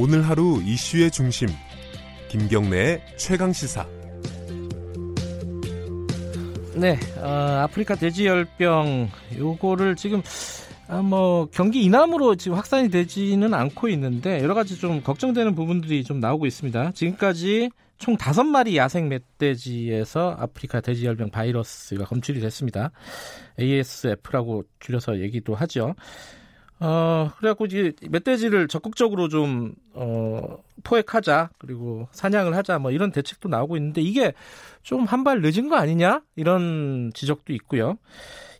오늘 하루 이슈의 중심 김경래의 최강 시사. 네, 어, 아프리카 돼지열병 요거를 지금 아, 뭐 경기 이남으로 지금 확산이 되지는 않고 있는데 여러 가지 좀 걱정되는 부분들이 좀 나오고 있습니다. 지금까지 총 다섯 마리 야생 멧돼지에서 아프리카 돼지열병 바이러스가 검출이 됐습니다. ASF라고 줄여서 얘기도 하죠. 어, 그래갖고 이제 멧돼지를 적극적으로 좀, 어, 포획하자, 그리고 사냥을 하자, 뭐 이런 대책도 나오고 있는데 이게 좀 한 발 늦은 거 아니냐? 이런 지적도 있고요.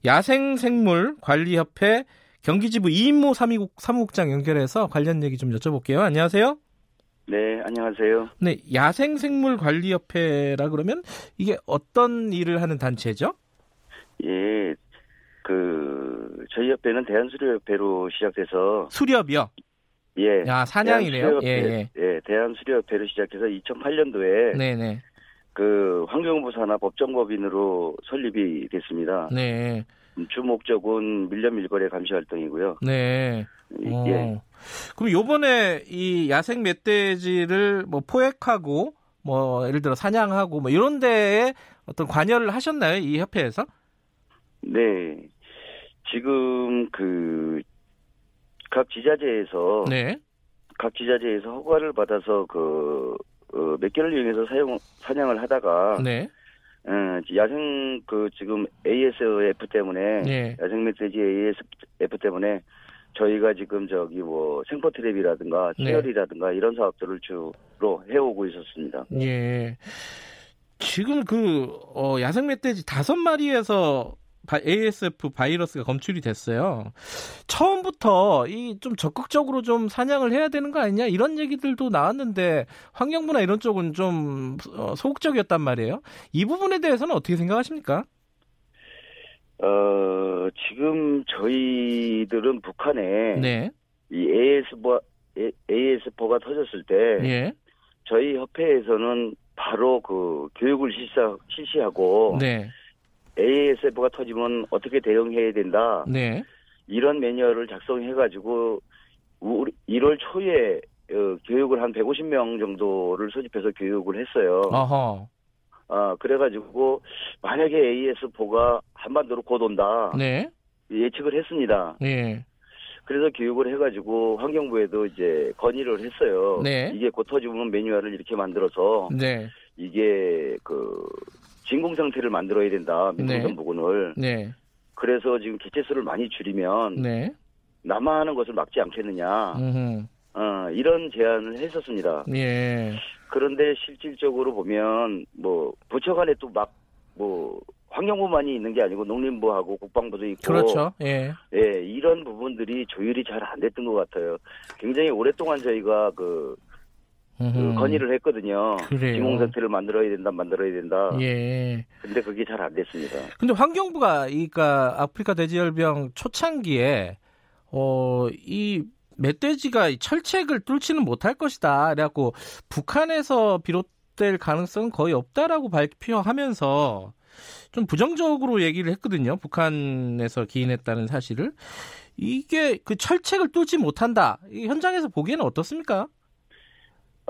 야생생물 관리협회 경기지부 이인모 사무국, 사무국장 연결해서 관련 얘기 좀 여쭤볼게요. 안녕하세요. 네, 안녕하세요. 네, 야생생물관리협회라 그러면 이게 어떤 일을 하는 단체죠? 예, 그 저희 협회는 대한수료협회로 시작돼서 수렵이요. 예, 야 사냥이네요. 대한수료협회, 예, 예. 예, 대한수료협회로 시작해서 2008년도에 네네. 그 환경부 산하 법정법인으로 설립이 됐습니다. 네. 주 목적은 밀렵 밀거래 감시 활동이고요. 네. 어. 예, 그럼 요번에 이 야생 멧돼지를 뭐 포획하고 뭐 예를 들어 사냥하고 뭐 이런 데에 어떤 관여를 하셨나요? 이 협회에서? 네. 지금 그 각 지자체에서 네. 각 지자체에서 허가를 받아서 그 어, 몇 개를 이용해서 사용 사냥을 하다가 네. 어, 야생 그 지금 ASF 때문에 네. 야생 멧돼지 ASF 때문에 저희가 지금 저기 뭐 생포 트랩이라든가 네. 치열이라든가 이런 사업들을 주로 해오고 있었습니다. 예. 지금 그 어, 야생 멧돼지 다섯 마리에서 바- ASF 바이러스가 검출이 됐어요. 처음부터 이 좀 적극적으로 좀 사냥을 해야 되는 거 아니냐 이런 얘기들도 나왔는데 환경부나 이런 쪽은 좀 어, 소극적이었단 말이에요. 이 부분에 대해서는 어떻게 생각하십니까? 어, 지금 저희들은 북한에 네, 이 AS포 AS포가 터졌을 때 예, 저희 협회에서는 바로 그 교육을 실시하, 실시하고 네, ASF가 터지면 어떻게 대응해야 된다 네, 이런 매뉴얼을 작성해가지고 우리 1월 초에 어, 교육을 한 150명 정도를 소집해서 교육을 했어요. 어허, 아 그래가지고 만약에 AS4가 한반도로 곧 온다 네, 예측을 했습니다. 예, 그래서 교육을 해가지고 환경부에도 이제 건의를 했어요. 네. 이게 곧 터지면 매뉴얼을 이렇게 만들어서 네, 이게 그 진공 상태를 만들어야 된다 민통선 네. 부근을. 네, 그래서 지금 개체수를 많이 줄이면 네, 남하하는 것을 막지 않겠느냐. 음, 어, 이런 제안을 했었습니다. 예, 그런데 실질적으로 보면 뭐 부처 간에 또 막 뭐 환경부만이 있는 게 아니고 농림부하고 국방부도 있고 그렇죠, 예, 예, 이런 부분들이 조율이 잘 안 됐던 것 같아요. 굉장히 오랫동안 저희가 그, 그. 건의를 했거든요. 상태를 만들어야 된다, 만들어야 된다. 예. 근데 그게 잘 안 됐습니다. 근데 환경부가 이 그러니까 아프리카 돼지열병 초창기에 어이 멧돼지가 이 철책을 뚫지는 못할 것이다. 그래갖고 북한에서 비롯될 가능성은 거의 없다라고 발표하면서 좀 부정적으로 얘기를 했거든요. 북한에서 기인했다는 사실을. 이게 그 철책을 뚫지 못한다. 이 현장에서 보기에는 어떻습니까?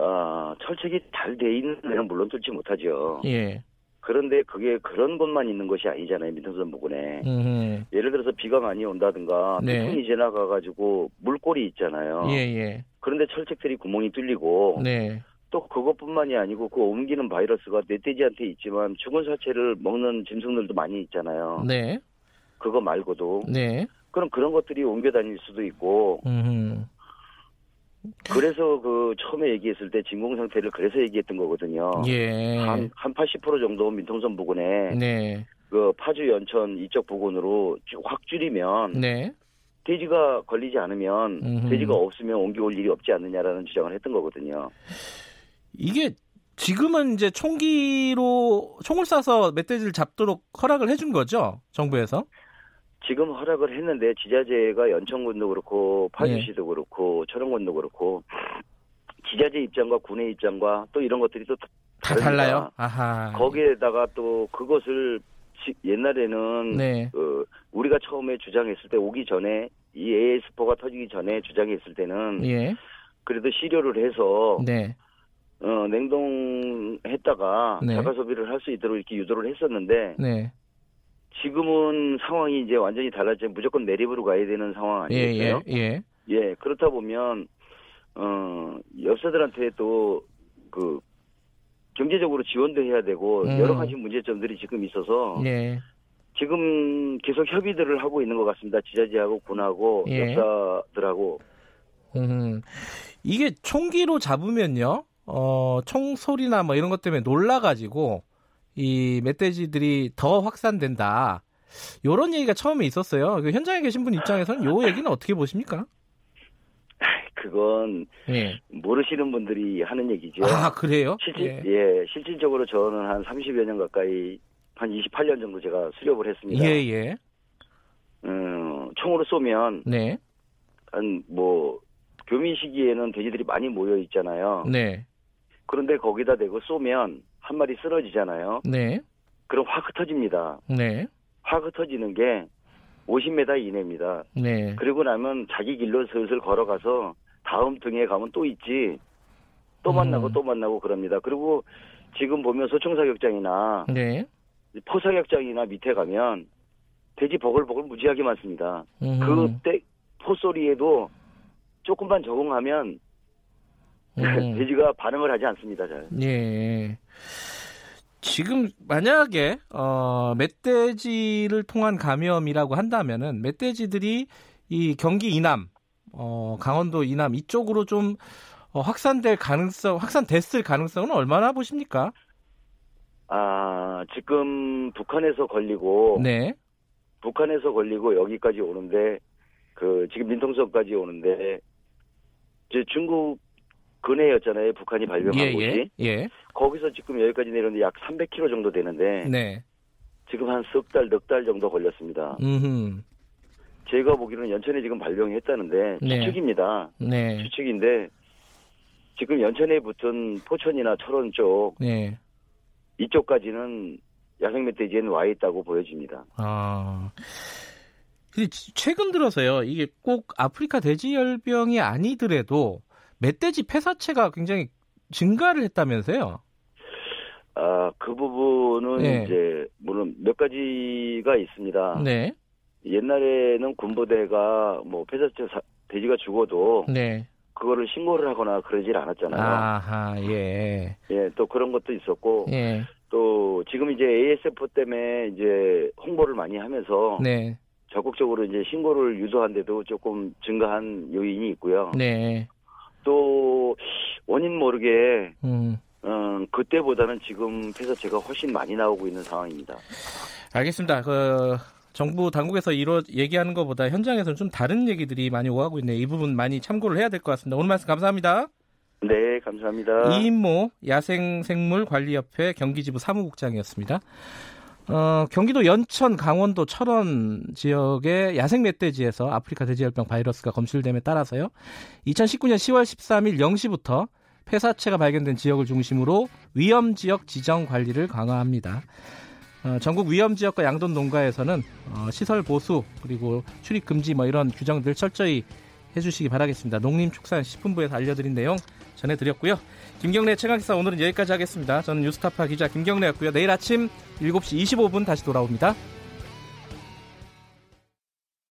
아, 철책이 잘 돼 있는 데는 물론 뚫지 못하죠. 예. 그런데 그게 그런 곳만 있는 것이 아니잖아요, 민통선 부근에. 음. 예를 들어서 비가 많이 온다든가 네. 태풍이 지나가가지고 물골이 있잖아요. 예, 예. 그런데 철책들이 구멍이 뚫리고 네. 또 그것뿐만이 아니고 그 옮기는 바이러스가 멧돼지한테 있지만 죽은 사체를 먹는 짐승들도 많이 있잖아요. 네. 그거 말고도 네. 그럼 그런 것들이 옮겨 다닐 수도 있고 음. 그래서 그 처음에 얘기했을 때 진공 상태를 그래서 얘기했던 거거든요. 예. 한, 한 80% 정도 민통선 부근에 네. 그 파주 연천 이쪽 부근으로 쭉 확 줄이면 네. 돼지가 걸리지 않으면 음흠. 돼지가 없으면 옮겨올 일이 없지 않느냐라는 주장을 했던 거거든요. 이게 지금은 이제 총기로 총을 쏴서 멧돼지를 잡도록 허락을 해준 거죠 정부에서 지금 허락을 했는데 지자체가 연천군도 그렇고 네. 파주시도 그렇고 철원군도 그렇고 지자체 입장과 군의 입장과 또 이런 것들이 또 다. 달라요. 아하. 거기에다가 또 그것을 지- 옛날에는 네. 그 우리가 처음에 주장했을 때 오기 전에 이 AS4가 터지기 전에 주장했을 때는 예. 그래도 시료를 해서 네. 어, 냉동했다가 네. 자가 소비를 할 수 있도록 이렇게 유도를 했었는데 네. 지금은 상황이 이제 완전히 달라져 무조건 내립으로 가야 되는 상황 예, 아니겠어요? 예, 예. 예, 그렇다 보면 어 엽서들한테 또그 경제적으로 지원도 해야 되고 음. 여러 가지 문제점들이 지금 있어서 예. 지금 계속 협의들을 하고 있는 것 같습니다. 지자체하고 군하고 예. 엽사들하고 음. 이게 총기로 잡으면요. 어, 총소리나 뭐 이런 것 때문에 놀라 가지고 이 멧돼지들이 더 확산된다. 요런 얘기가 처음에 있었어요. 그 현장에 계신 분 입장에서는 요 얘기는 어떻게 보십니까? 그건 예. 모르시는 분들이 하는 얘기죠. 아, 그래요? 실질, 예. 예. 실질적으로 저는 한 30여 년 가까이 한 28년 정도 제가 수렵을 했습니다. 예, 예. 음, 총으로 쏘면 네. 한 뭐 교민 시기에는 돼지들이 많이 모여 있잖아요. 네. 그런데 거기다 대고 쏘면 한 마리 쓰러지잖아요. 네. 그럼 확 흩어집니다. 네. 확 흩어지는 게 50m 이내입니다. 네. 그리고 나면 자기 길로 슬슬 걸어가서 다음 등에 가면 또 있지. 또 음. 만나고 또 만나고 그럽니다. 그리고 지금 보면 소총사격장이나 네. 포사격장이나 밑에 가면 돼지 버글버글 무지하게 많습니다. 음. 그때 포소리에도 조금만 적응하면 음. 돼지가 반응을 하지 않습니다. 잘. 예. 지금 만약에 어 멧돼지를 통한 감염이라고 한다면은 멧돼지들이 이 경기 이남, 어 강원도 이남 이쪽으로 좀 어, 확산될 가능성, 확산됐을 가능성은 얼마나 보십니까? 아 지금 북한에서 걸리고 네, 북한에서 걸리고 여기까지 오는데 그 지금 민통선까지 오는데 이제 중국 근해였잖아요. 북한이 발병한 예, 곳이 예, 예, 거기서 지금 여기까지 내렸는데 약 300km 정도 되는데 네, 지금 한 석 달, 넉 달 정도 걸렸습니다. 음, 제가 보기로는 연천에 지금 발병했다는데 네. 추측입니다. 네, 추측인데 지금 연천에 붙은 포천이나 철원 쪽 네, 이쪽까지는 야생 멧돼지에는 와 있다고 보여집니다. 아. 근데 지- 최근 들어서요, 이게 꼭 아프리카 돼지열병이 아니더라도 멧돼지 폐사체가 굉장히 증가를 했다면서요? 아, 그 부분은 네. 이제 물론 몇 가지가 있습니다. 네, 옛날에는 군부대가 뭐 폐사체 사- 돼지가 죽어도 네. 그거를 신고를 하거나 그러질 않았잖아요. 아하, 예. 예, 또 그런 것도 있었고 예. 또 지금 이제 ASF 때문에 이제 홍보를 많이 하면서 네. 적극적으로 이제 신고를 유도한데도 조금 증가한 요인이 있고요. 네. 또 원인 모르게 음. 어, 그때보다는 지금 폐사체가 훨씬 많이 나오고 있는 상황입니다. 알겠습니다. 그 정부 당국에서 이루 얘기하는 것보다 현장에서는 좀 다른 얘기들이 많이 오가고 있네요. 이 부분 많이 참고를 해야 될 것 같습니다. 오늘 말씀 감사합니다. 네, 감사합니다. 이인모 야생생물관리협회 경기지부 사무국장이었습니다. 어, 경기도 연천, 강원도, 철원 지역의 야생 멧돼지에서 아프리카 돼지열병 바이러스가 검출됨에 따라서요. 2019년 10월 13일 0시부터 폐사체가 발견된 지역을 중심으로 위험 지역 지정 관리를 강화합니다. 어, 전국 위험 지역과 양돈 농가에서는 어, 시설 보수 그리고 출입 금지 뭐 이런 규정들 철저히 해주시기 바라겠습니다. 농림축산식품부에서 알려드린 내용 전해드렸고요. 김경래 최강기사 오늘은 여기까지 하겠습니다. 저는 뉴스타파 기자 김경래였고요. 내일 아침 7시 25분 다시 돌아옵니다.